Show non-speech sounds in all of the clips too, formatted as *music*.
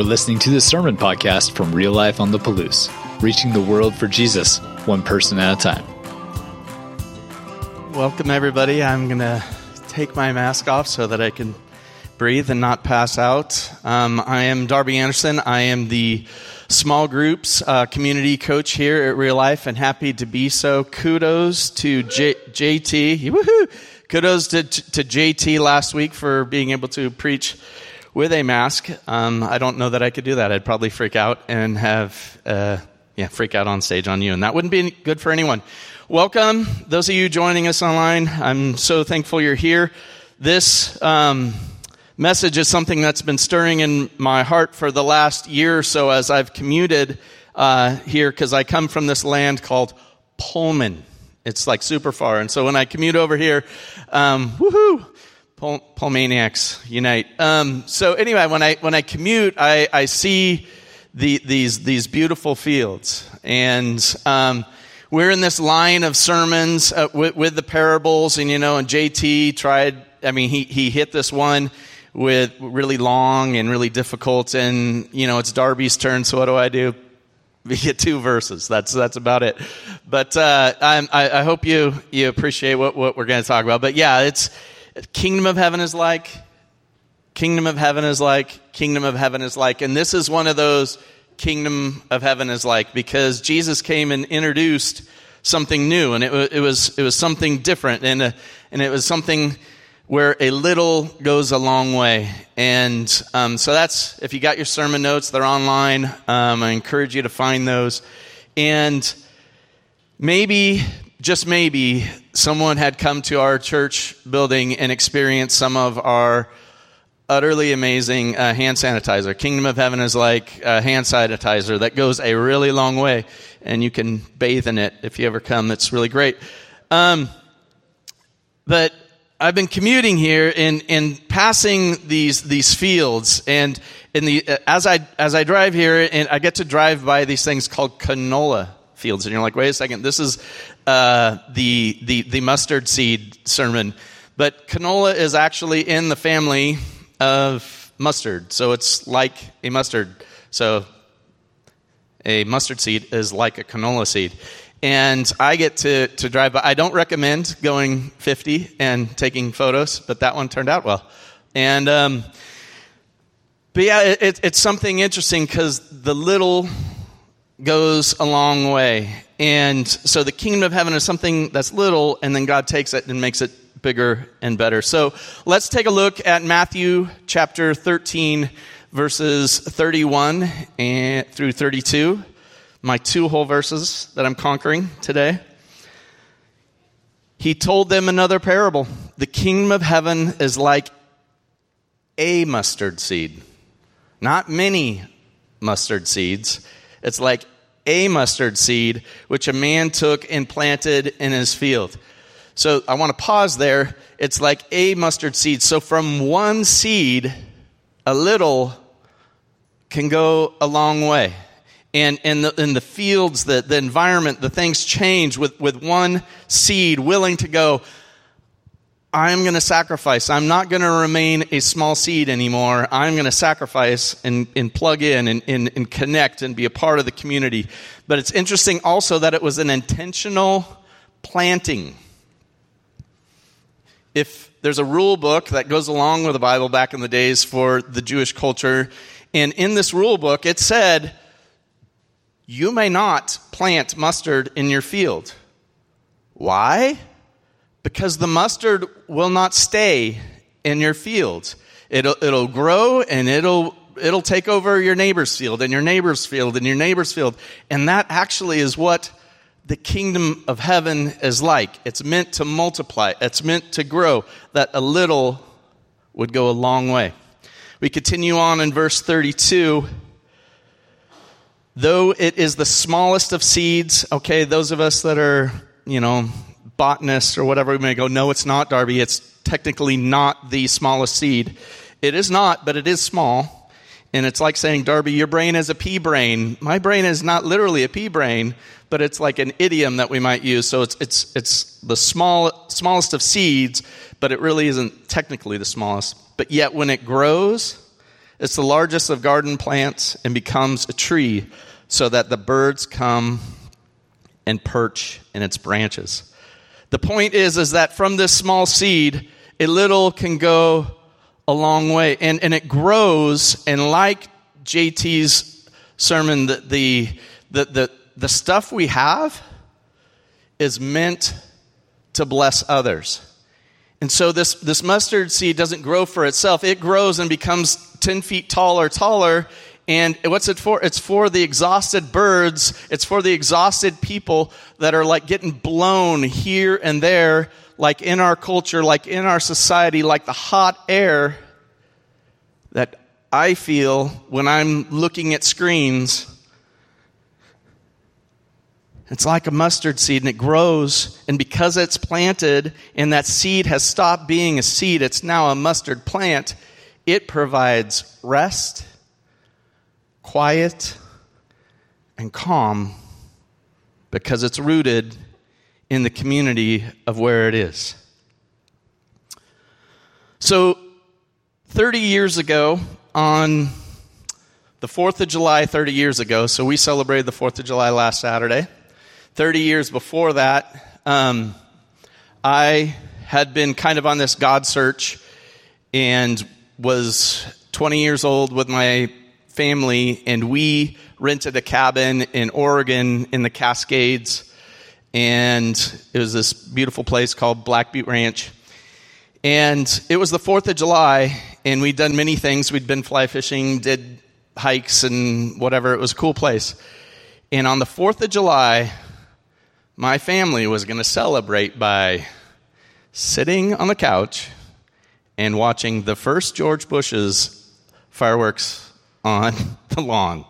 You're listening to the Sermon Podcast from Real Life on the Palouse, reaching the world for Jesus, one person at a time. Welcome, everybody. I'm going to take my mask off so that I can breathe and not pass out. Um, I am Darby Anderson. I am the small groups uh, community coach here at Real Life and happy to be so. Kudos to J- JT. Woohoo! Kudos to, to JT last week for being able to preach with a mask. Um, I don't know that I could do that. I'd probably freak out and have, uh, yeah, freak out on stage on you, and that wouldn't be good for anyone. Welcome, those of you joining us online. I'm so thankful you're here. This um, message is something that's been stirring in my heart for the last year or so as I've commuted uh, here because I come from this land called Pullman. It's like super far, and so when I commute over here, um, woohoo! Pul- maniacs unite. Um, so anyway, when I when I commute, I, I see the, these these beautiful fields, and um, we're in this line of sermons uh, with, with, the parables, and you know, and JT tried. I mean, he he hit this one with really long and really difficult, and you know, it's Darby's turn. So what do I do? *laughs* We get two verses. That's that's about it. But uh, I, I hope you you appreciate what what we're going to talk about. But yeah, it's kingdom of heaven is like, kingdom of heaven is like, kingdom of heaven is like. And this is one of those kingdom of heaven is like because Jesus came and introduced something new and it, it was, it was something different and, uh, and it was something where a little goes a long way. And um, so that's, if you got your sermon notes, they're online. Um, I encourage you to find those. And maybe just maybe someone had come to our church building and experienced some of our utterly amazing uh, hand sanitizer. Kingdom of Heaven is like a hand sanitizer that goes a really long way, and you can bathe in it if you ever come. It's really great. Um, but I've been commuting here and, and passing these these fields, and in the uh, as I as I drive here, and I get to drive by these things called canola fields, and you're like, wait a second, this is uh, the, the, the mustard seed sermon. But canola is actually in the family of mustard. So it's like a mustard. So a mustard seed is like a canola seed. And I get to, to drive by. I don't recommend going 50 and taking photos, but that one turned out well. And, um, but yeah, it, it's something interesting because the little goes a long way. And so the kingdom of heaven is something that's little, and then God takes it and makes it bigger and better. So let's take a look at Matthew chapter 13, verses 31 and through 32. My two whole verses that I'm conquering today. He told them another parable. The kingdom of heaven is like a mustard seed, not many mustard seeds. It's like a mustard seed, which a man took and planted in his field. So I want to pause there. It's like a mustard seed. So from one seed, a little can go a long way. And in the, in the fields, the, the environment, the things change with, with one seed willing to go, I'm going to sacrifice. I'm not going to remain a small seed anymore. I'm going to sacrifice and, and plug in and, and, and connect and be a part of the community. But it's interesting also that it was an intentional planting. If there's a rule book that goes along with the Bible back in the days for the Jewish culture, and in this rule book it said, you may not plant mustard in your field. Why? Because the mustard will not stay in your field. It'll, it'll grow and it'll, it'll take over your neighbor's field and your neighbor's field and your neighbor's field. And that actually is what the kingdom of heaven is like. It's meant to multiply. It's meant to grow. That a little would go a long way. We continue on in verse 32. Though it is the smallest of seeds, okay, those of us that are, you know, botanists or whatever we may go, no, it's not, Darby. It's technically not the smallest seed. It is not, but it is small. And it's like saying, Darby, your brain is a pea brain. My brain is not literally a pea brain, but it's like an idiom that we might use. So it's, it's, it's the small, smallest of seeds, but it really isn't technically the smallest. But yet when it grows, It's the largest of garden plants and becomes a tree so that the birds come and perch in its branches. The point is, is that from this small seed, a little can go a long way. And, and it grows, and like JT's sermon, the, the, the, the, the stuff we have is meant to bless others. And so this, this mustard seed doesn't grow for itself. It grows and becomes 10 feet tall or taller. And what's it for? It's for the exhausted birds. It's for the exhausted people that are like getting blown here and there, like in our culture, like in our society, like the hot air that I feel when I'm looking at screens it's like a mustard seed and it grows, and because it's planted and that seed has stopped being a seed, it's now a mustard plant, it provides rest, quiet, and calm because it's rooted in the community of where it is. So, 30 years ago, on the 4th of July, 30 years ago, so we celebrated the 4th of July last Saturday. 30 years before that, um, I had been kind of on this God search and was 20 years old with my family, and we rented a cabin in Oregon in the Cascades. And it was this beautiful place called Black Butte Ranch. And it was the 4th of July, and we'd done many things. We'd been fly fishing, did hikes, and whatever. It was a cool place. And on the 4th of July, my family was going to celebrate by sitting on the couch and watching the first George Bush's fireworks on *laughs* the lawn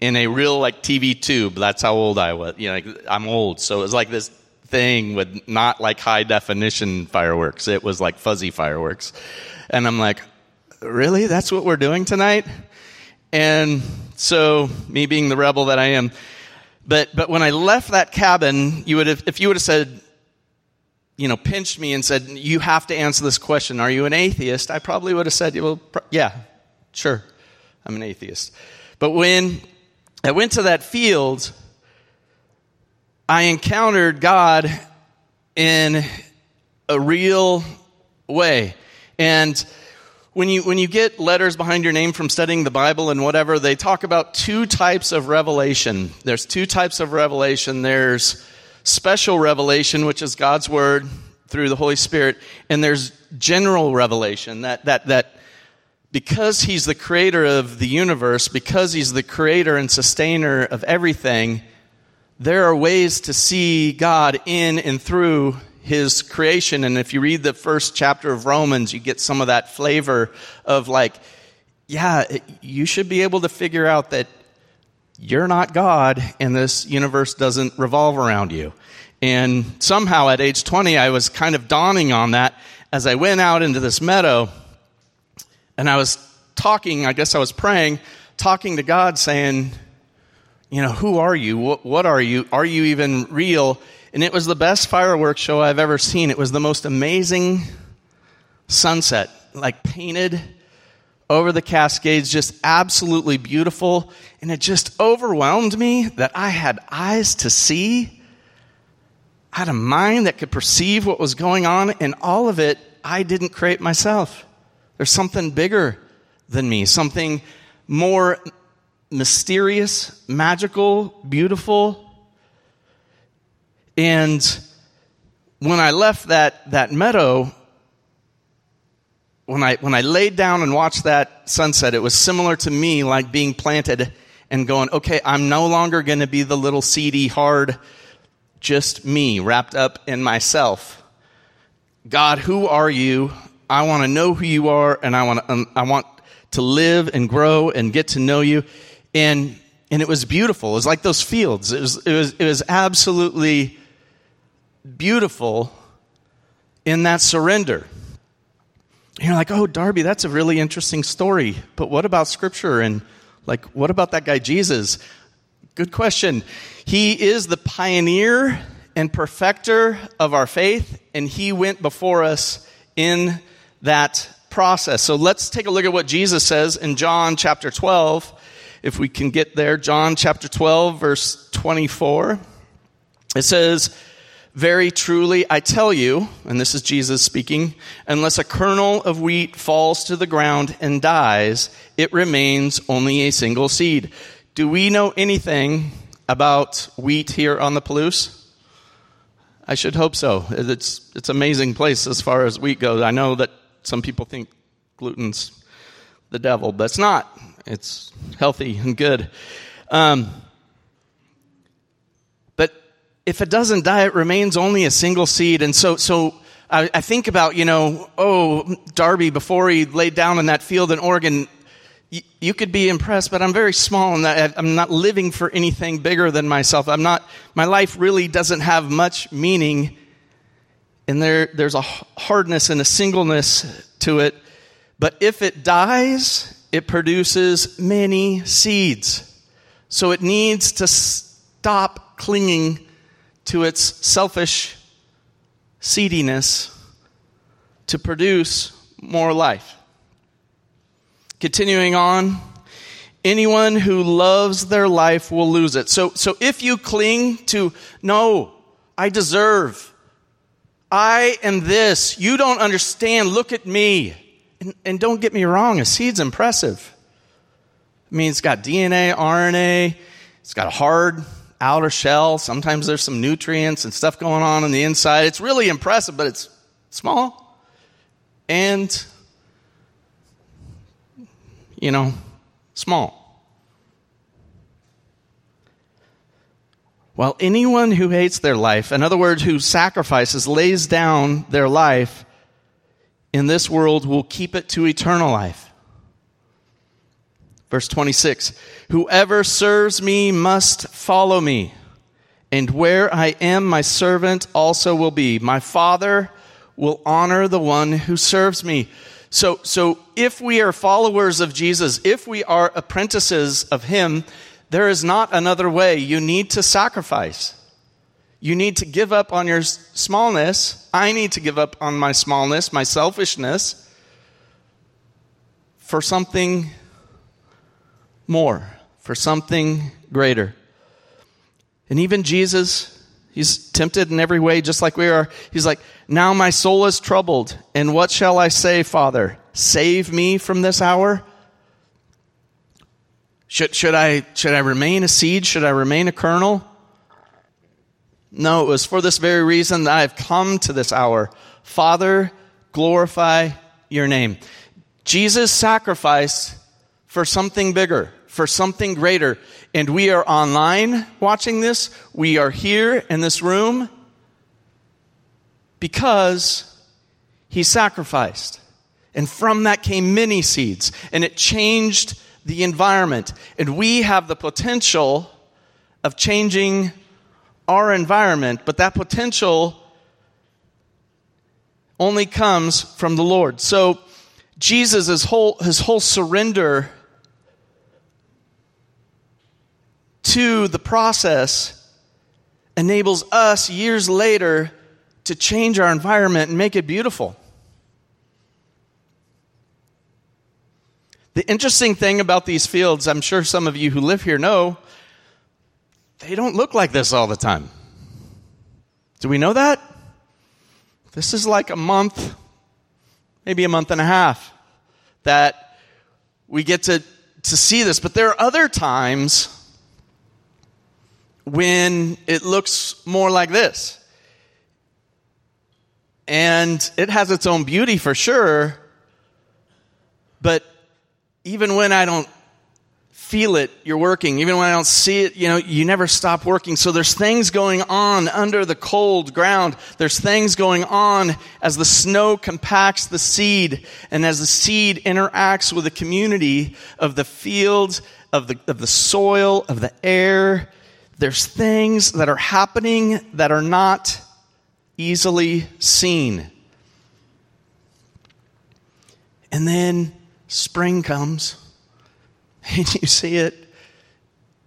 in a real like TV tube. That's how old I was. You know, like, I'm old, so it was like this thing with not like high definition fireworks. It was like fuzzy fireworks, and I'm like, really? That's what we're doing tonight? And so, me being the rebel that I am, but, but when I left that cabin, you would have, if you would have said, you know, pinched me and said, you have to answer this question. Are you an atheist? I probably would have said, well, yeah, sure, I'm an atheist. But when I went to that field, I encountered God in a real way. And when you, when you get letters behind your name from studying the Bible and whatever, they talk about two types of revelation. There's two types of revelation. There's special revelation, which is God's Word through the Holy Spirit, and there's general revelation that, that, that because He's the creator of the universe, because He's the creator and sustainer of everything, there are ways to see God in and through his creation. And if you read the first chapter of Romans, you get some of that flavor of like, yeah, you should be able to figure out that you're not God and this universe doesn't revolve around you. And somehow at age 20, I was kind of dawning on that as I went out into this meadow and I was talking, I guess I was praying, talking to God saying, you know, who are you? What, what are you? Are you even real? And it was the best fireworks show I've ever seen. It was the most amazing sunset, like painted over the Cascades, just absolutely beautiful. And it just overwhelmed me that I had eyes to see. I had a mind that could perceive what was going on, and all of it I didn't create myself. There's something bigger than me, something more mysterious, magical, beautiful, and when I left that, that meadow, when I, when I laid down and watched that sunset, it was similar to me like being planted and going, okay, I'm no longer going to be the little seedy, hard, just me wrapped up in myself. God, who are you? I want to know who you are and I want to, um, I want to live and grow and get to know you. And, and it was beautiful. It was like those fields. It was, it was, it was absolutely beautiful in that surrender. You're like, oh, Darby, that's a really interesting story. But what about Scripture? And like, what about that guy Jesus? Good question. He is the pioneer and perfecter of our faith, and he went before us in that process. So let's take a look at what Jesus says in John chapter 12. If we can get there, John chapter 12, verse 24. It says, Very truly, I tell you, and this is Jesus speaking, unless a kernel of wheat falls to the ground and dies, it remains only a single seed. Do we know anything about wheat here on the Palouse? I should hope so. It's it's an amazing place as far as wheat goes. I know that some people think gluten's the devil, but it's not. It's healthy and good. Um, but if it doesn't die, it remains only a single seed. And so, so I, I think about, you know, oh, Darby, before he laid down in that field in Oregon, you, you could be impressed, but I'm very small and I'm not living for anything bigger than myself. I'm not, my life really doesn't have much meaning. And there, there's a hardness and a singleness to it. But if it dies, it produces many seeds. So it needs to stop clinging to its selfish seediness to produce more life. Continuing on, anyone who loves their life will lose it. So, so if you cling to, no, I deserve, I am this, you don't understand, look at me. And, and don't get me wrong, a seed's impressive. I mean, it's got DNA, RNA, it's got a hard outer shell. Sometimes there's some nutrients and stuff going on on the inside. It's really impressive, but it's small. And you know, small. While anyone who hates their life, in other words, who sacrifices, lays down their life in this world, will keep it to eternal life. Verse 26 Whoever serves me must follow me, and where I am, my servant also will be. My Father will honor the one who serves me. So, so if we are followers of Jesus, if we are apprentices of Him, there is not another way. You need to sacrifice. You need to give up on your smallness. I need to give up on my smallness, my selfishness, for something more, for something greater. And even Jesus, he's tempted in every way, just like we are. He's like, now my soul is troubled. And what shall I say, Father? Save me from this hour? Should, should, I, should I remain a seed? Should I remain a kernel? No, it was for this very reason that I have come to this hour. Father, glorify your name. Jesus sacrificed for something bigger, for something greater. And we are online watching this. We are here in this room because he sacrificed. And from that came many seeds, and it changed the environment. And we have the potential of changing our environment, but that potential only comes from the Lord. So Jesus, his whole, his whole surrender to the process enables us years later to change our environment and make it beautiful. The interesting thing about these fields, I'm sure some of you who live here know, they don't look like this all the time. Do we know that? This is like a month, maybe a month and a half, that we get to, to see this. But there are other times when it looks more like this. And it has its own beauty for sure. But even when I don't feel it, you're working. Even when I don't see it, you know, you never stop working. So there's things going on under the cold ground. There's things going on as the snow compacts the seed and as the seed interacts with the community of the fields, of the, of the soil, of the air. There's things that are happening that are not easily seen. And then spring comes *laughs* and you see it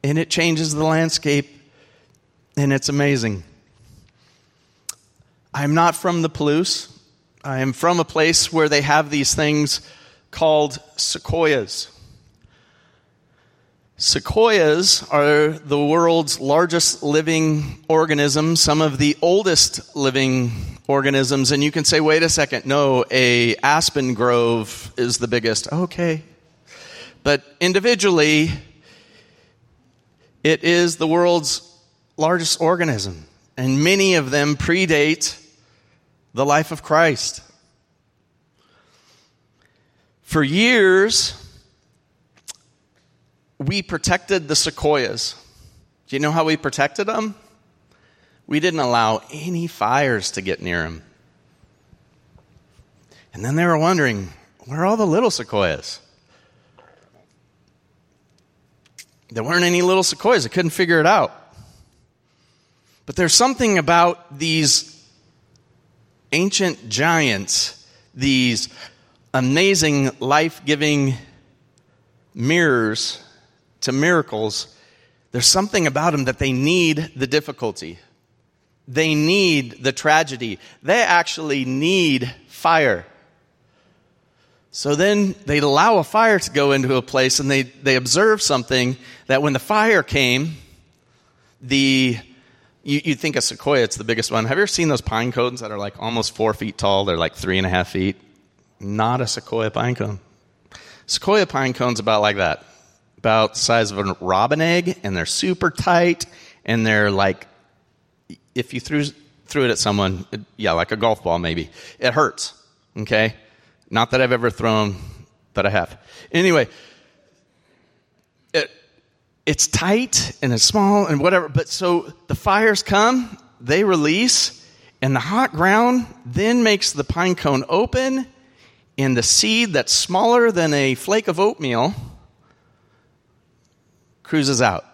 and it changes the landscape and it's amazing. I'm not from the Palouse. I am from a place where they have these things called sequoias. Sequoias are the world's largest living organisms, some of the oldest living organisms, and you can say, wait a second, no, a aspen grove is the biggest. Okay. But individually, it is the world's largest organism, and many of them predate the life of Christ. For years, we protected the sequoias. Do you know how we protected them? We didn't allow any fires to get near them. And then they were wondering, where are all the little sequoias? There weren't any little sequoias. I couldn't figure it out. But there's something about these ancient giants, these amazing life giving mirrors to miracles, there's something about them that they need the difficulty. They need the tragedy. They actually need fire. So then they'd allow a fire to go into a place and they, they observe something that when the fire came, the you, you think a sequoia, it's the biggest one. Have you ever seen those pine cones that are like almost four feet tall? They're like three and a half feet. Not a sequoia pine cone. Sequoia pine cone's about like that about the size of a robin egg, and they're super tight, and they're like, if you threw, threw it at someone, it, yeah, like a golf ball maybe, it hurts, okay? Not that I've ever thrown, but I have. Anyway, it, it's tight and it's small and whatever, but so the fires come, they release, and the hot ground then makes the pine cone open, and the seed that's smaller than a flake of oatmeal cruises out.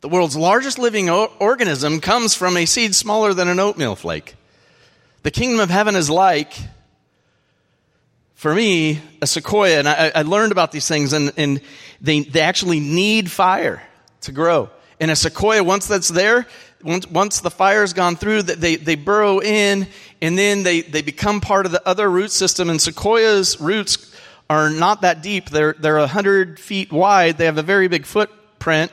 The world's largest living organism comes from a seed smaller than an oatmeal flake. The kingdom of heaven is like, for me, a sequoia. And I, I learned about these things, and, and they, they actually need fire to grow. And a sequoia, once that's there, once, once the fire's gone through, they, they burrow in, and then they, they become part of the other root system. And sequoia's roots are not that deep. They're, they're 100 feet wide. They have a very big footprint,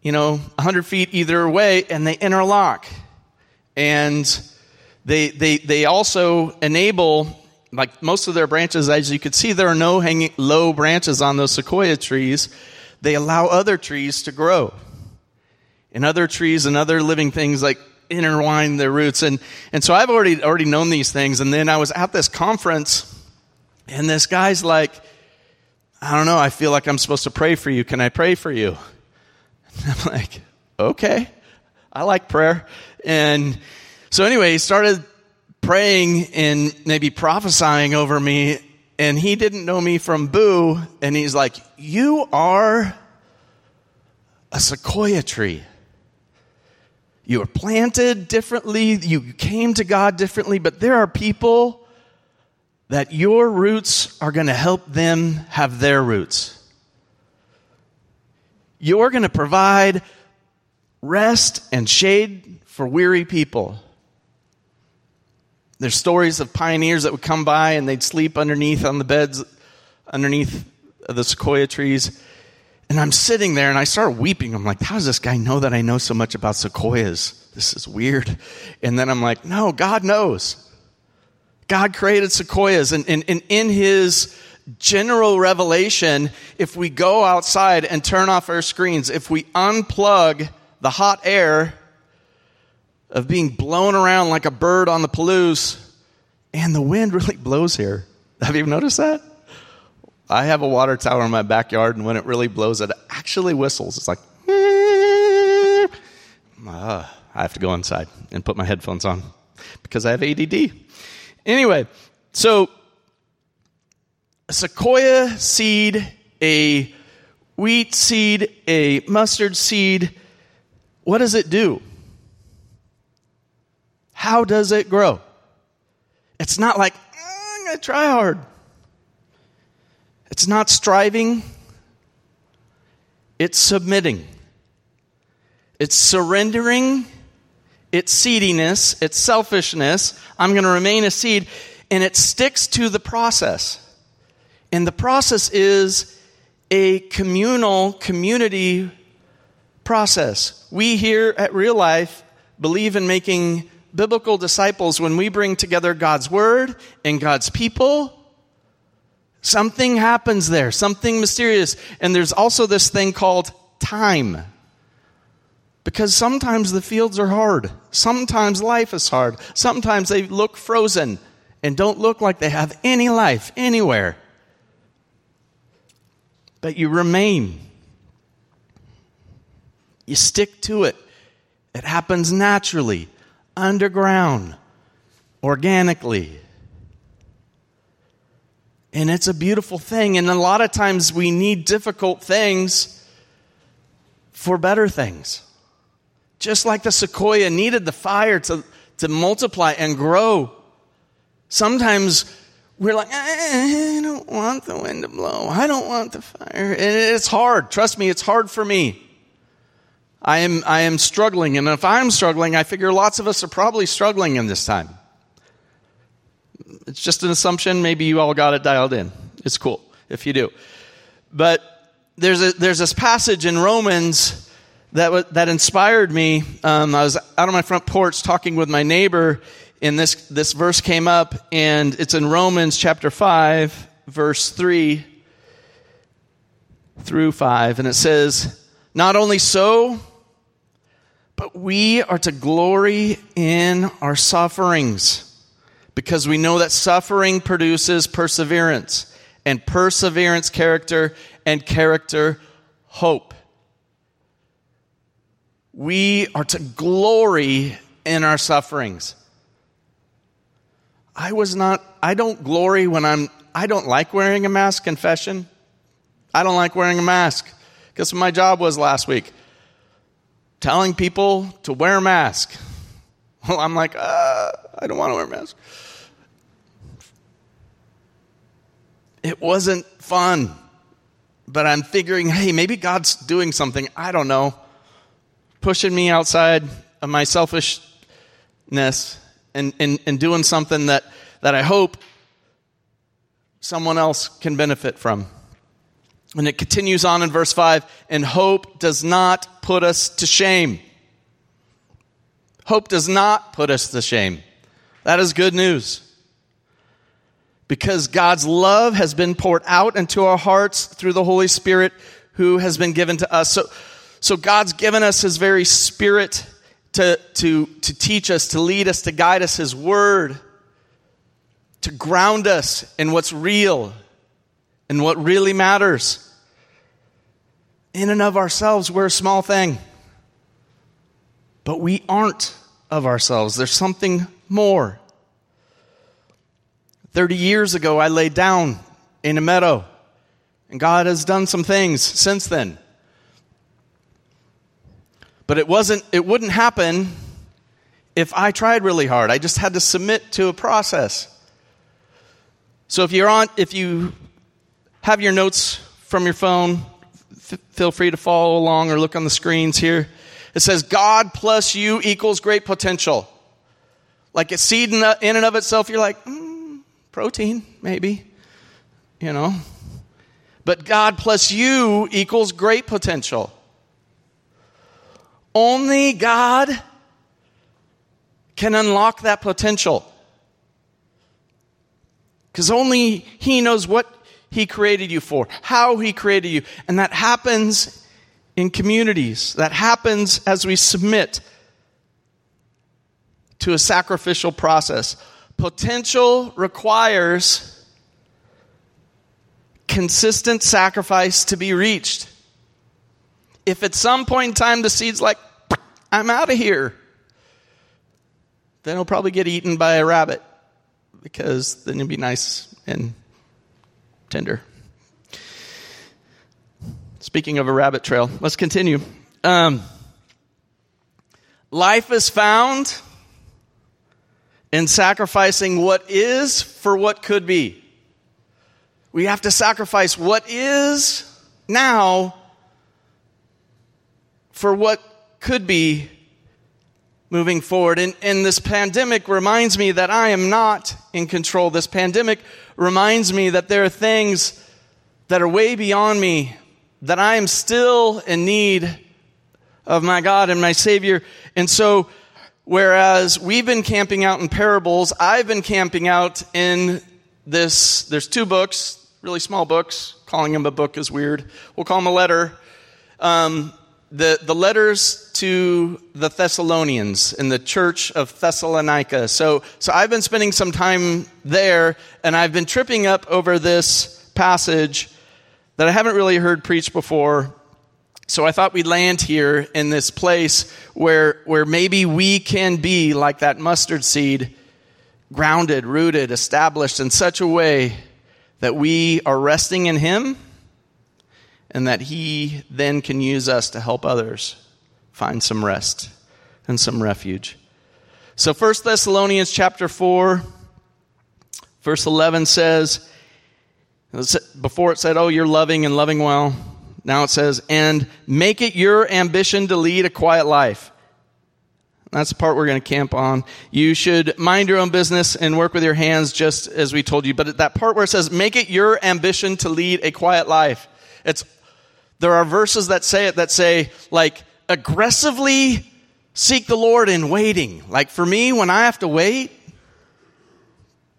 you know, 100 feet either way, and they interlock. And they, they, they also enable, like most of their branches, as you can see, there are no hanging, low branches on those sequoia trees. They allow other trees to grow. And other trees and other living things like intertwine their roots. And, and so I've already, already known these things. And then I was at this conference and this guy's like, I don't know, I feel like I'm supposed to pray for you. Can I pray for you? And *laughs* I'm like, okay, I like prayer. And so anyway, he started praying and maybe prophesying over me. And he didn't know me from Boo. And he's like, You are a sequoia tree. You were planted differently. You came to God differently. But there are people that your roots are going to help them have their roots. You're going to provide rest and shade for weary people. There's stories of pioneers that would come by and they'd sleep underneath on the beds, underneath the sequoia trees. And I'm sitting there and I start weeping. I'm like, how does this guy know that I know so much about sequoias? This is weird. And then I'm like, no, God knows. God created sequoias, and, and, and in His general revelation, if we go outside and turn off our screens, if we unplug the hot air of being blown around like a bird on the Palouse, and the wind *laughs* really blows here. Have you noticed that? I have a water tower in my backyard, and when it really blows, it actually whistles. It's like, uh, I have to go inside and put my headphones on because I have ADD. Anyway, so a sequoia seed, a wheat seed, a mustard seed, what does it do? How does it grow? It's not like, oh, I'm going to try hard. It's not striving, it's submitting. It's surrendering it's seediness, it's selfishness. I'm going to remain a seed, and it sticks to the process. And the process is a communal, community process. We here at Real Life believe in making biblical disciples when we bring together God's Word and God's people. Something happens there, something mysterious. And there's also this thing called time. Because sometimes the fields are hard. Sometimes life is hard. Sometimes they look frozen and don't look like they have any life anywhere. But you remain. You stick to it. It happens naturally, underground, organically. And it's a beautiful thing. And a lot of times we need difficult things for better things. Just like the sequoia needed the fire to, to multiply and grow. Sometimes we're like, I don't want the wind to blow. I don't want the fire. And it's hard. Trust me, it's hard for me. I am, I am struggling. And if I'm struggling, I figure lots of us are probably struggling in this time. It's just an assumption. Maybe you all got it dialed in. It's cool if you do. But there's, a, there's this passage in Romans that, that inspired me. Um, I was out on my front porch talking with my neighbor, and this, this verse came up, and it's in Romans chapter 5, verse 3 through 5. And it says, Not only so, but we are to glory in our sufferings because we know that suffering produces perseverance, and perseverance, character, and character, hope. We are to glory in our sufferings. I was not, I don't glory when I'm, I don't like wearing a mask, confession. I don't like wearing a mask. Guess what my job was last week? Telling people to wear a mask. *laughs* Well, I'm like, uh, I don't want to wear a mask. It wasn't fun, but I'm figuring, hey, maybe God's doing something. I don't know. Pushing me outside of my selfishness and, and, and doing something that, that I hope someone else can benefit from. And it continues on in verse 5 and hope does not put us to shame. Hope does not put us to shame. That is good news. Because God's love has been poured out into our hearts through the Holy Spirit who has been given to us. So, so God's given us His very Spirit to, to, to teach us, to lead us, to guide us, His Word, to ground us in what's real and what really matters. In and of ourselves, we're a small thing. But we aren't of ourselves. There's something more. 30 years ago, I laid down in a meadow, and God has done some things since then. But it wasn't, it wouldn't happen if I tried really hard. I just had to submit to a process. So if you're on, if you have your notes from your phone, f- feel free to follow along or look on the screens here. It says God plus you equals great potential. Like a seed in, in and of itself, you're like, mm, protein, maybe, you know. But God plus you equals great potential. Only God can unlock that potential. Because only He knows what He created you for, how He created you. And that happens in communities. That happens as we submit to a sacrificial process. Potential requires consistent sacrifice to be reached. If at some point in time the seed's like, I'm out of here, then it'll probably get eaten by a rabbit because then it'll be nice and tender. Speaking of a rabbit trail, let's continue. Um, life is found in sacrificing what is for what could be. We have to sacrifice what is now for what could be moving forward. And, and this pandemic reminds me that I am not in control. This pandemic reminds me that there are things that are way beyond me, that I am still in need of my God and my Savior. And so, whereas we've been camping out in parables, I've been camping out in this, there's two books, really small books. Calling them a book is weird. We'll call them a letter. Um, the, the letters to the Thessalonians in the church of Thessalonica. So, so I've been spending some time there, and I've been tripping up over this passage that I haven't really heard preached before. So I thought we'd land here in this place where, where maybe we can be like that mustard seed, grounded, rooted, established in such a way that we are resting in Him and that He then can use us to help others find some rest and some refuge. So 1 Thessalonians chapter 4, verse 11 says, before it said, Oh, you're loving and loving well. Now it says, And make it your ambition to lead a quiet life. That's the part we're going to camp on. You should mind your own business and work with your hands just as we told you. But that part where it says, make it your ambition to lead a quiet life. It's, there are verses that say it that say, like, aggressively seek the Lord in waiting. Like for me, when I have to wait,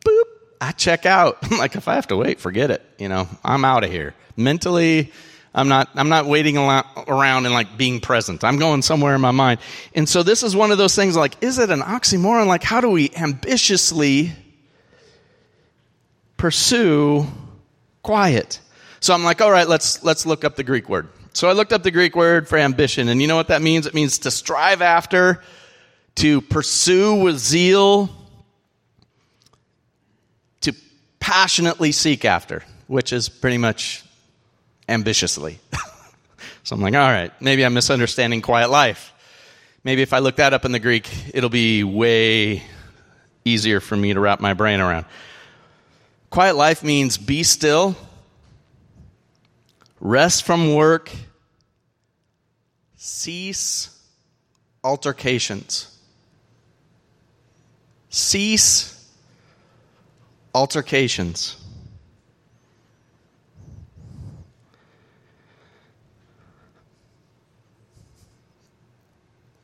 boop, I check out. *laughs* Like, if I have to wait, forget it. You know, I'm out of here. Mentally, I'm not, I'm not waiting around and like being present. I'm going somewhere in my mind. And so this is one of those things like, is it an oxymoron? Like, how do we ambitiously pursue quiet? So I'm like, all right, let's, let's look up the Greek word. So I looked up the Greek word for ambition, and you know what that means? It means to strive after, to pursue with zeal, to passionately seek after, which is pretty much ambitiously. *laughs* so I'm like, all right, maybe I'm misunderstanding quiet life. Maybe if I look that up in the Greek, it'll be way easier for me to wrap my brain around. Quiet life means be still, rest from work, cease altercations. Cease altercations.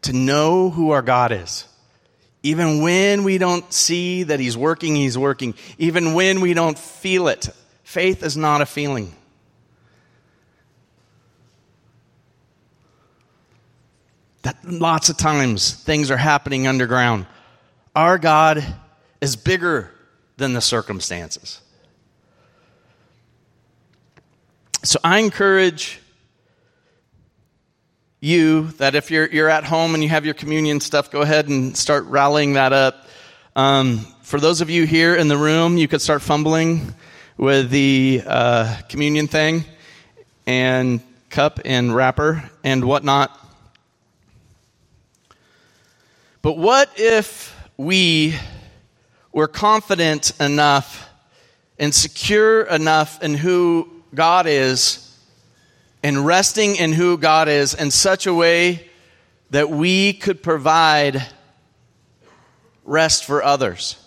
to know who our God is. Even when we don't see that He's working, He's working. Even when we don't feel it. Faith is not a feeling. That lots of times things are happening underground. Our God is bigger than the circumstances. So I encourage you that if you're, you're at home and you have your communion stuff, go ahead and start rallying that up. Um, for those of you here in the room, you could start fumbling with the uh, communion thing and cup and wrapper and whatnot. But what if we were confident enough and secure enough in who God is? and resting in who God is in such a way that we could provide rest for others.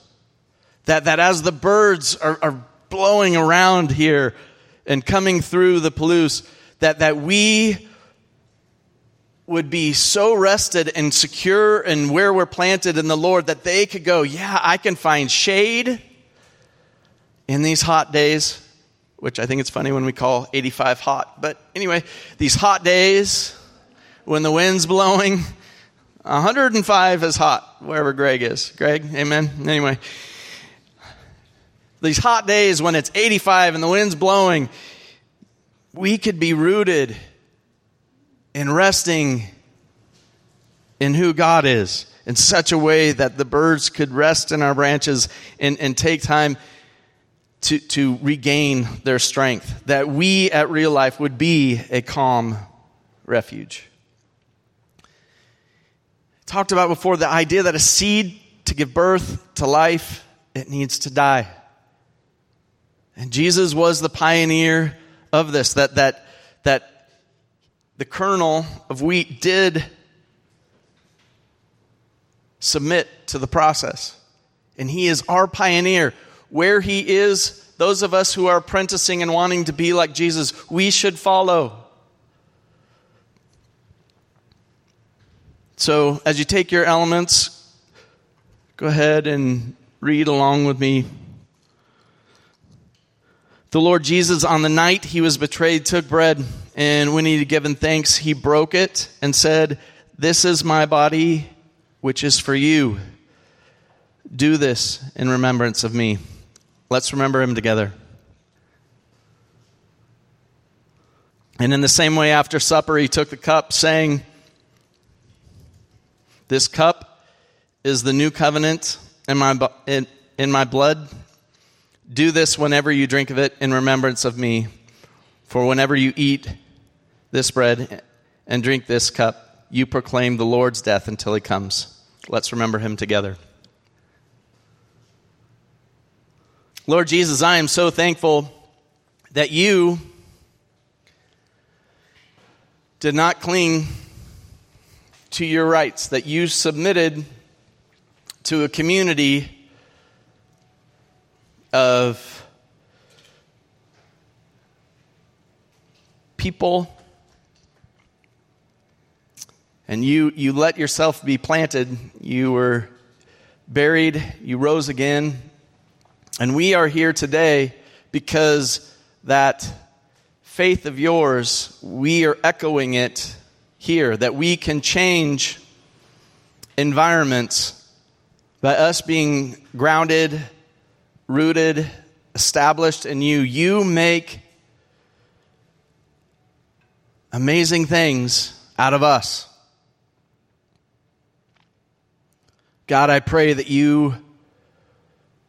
That, that as the birds are, are blowing around here and coming through the Palouse, that, that we would be so rested and secure in where we're planted in the Lord that they could go, yeah, I can find shade in these hot days which I think it's funny when we call 85 hot. But anyway, these hot days when the wind's blowing, 105 is hot wherever Greg is. Greg, amen? Anyway, these hot days when it's 85 and the wind's blowing, we could be rooted in resting in who God is in such a way that the birds could rest in our branches and, and take time to, to regain their strength, that we at real life would be a calm refuge. Talked about before the idea that a seed to give birth to life, it needs to die. And Jesus was the pioneer of this, that, that, that the kernel of wheat did submit to the process. And He is our pioneer. Where He is, those of us who are apprenticing and wanting to be like Jesus, we should follow. So, as you take your elements, go ahead and read along with me. The Lord Jesus, on the night he was betrayed, took bread, and when he had given thanks, he broke it and said, This is my body, which is for you. Do this in remembrance of me. Let's remember him together. And in the same way, after supper, he took the cup, saying, this cup is the new covenant in my, in, in my blood. Do this whenever you drink of it in remembrance of me. For whenever you eat this bread and drink this cup, you proclaim the Lord's death until he comes. Let's remember him together. Lord Jesus, I am so thankful that you did not cling to your rights, that you submitted to a community of people. And you you let yourself be planted. You were buried. You rose again. And we are here today because that faith of yours we are echoing it here that we can change environments by us being grounded, rooted, established in you. You make amazing things out of us. God, I pray that you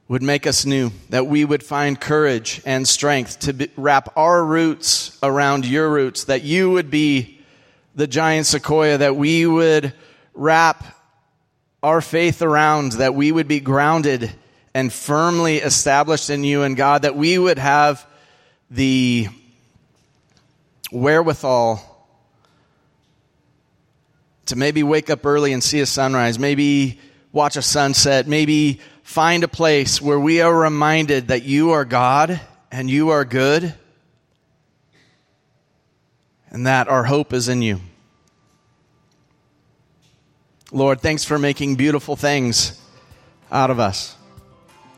would make us new, that we would find courage and strength to be, wrap our roots around your roots, that you would be the giant sequoia, that we would wrap our faith around, that we would be grounded and firmly established in you and God, that we would have the wherewithal to maybe wake up early and see a sunrise, maybe watch a sunset, maybe find a place where we are reminded that you are God and you are good and that our hope is in you. Lord, thanks for making beautiful things out of us.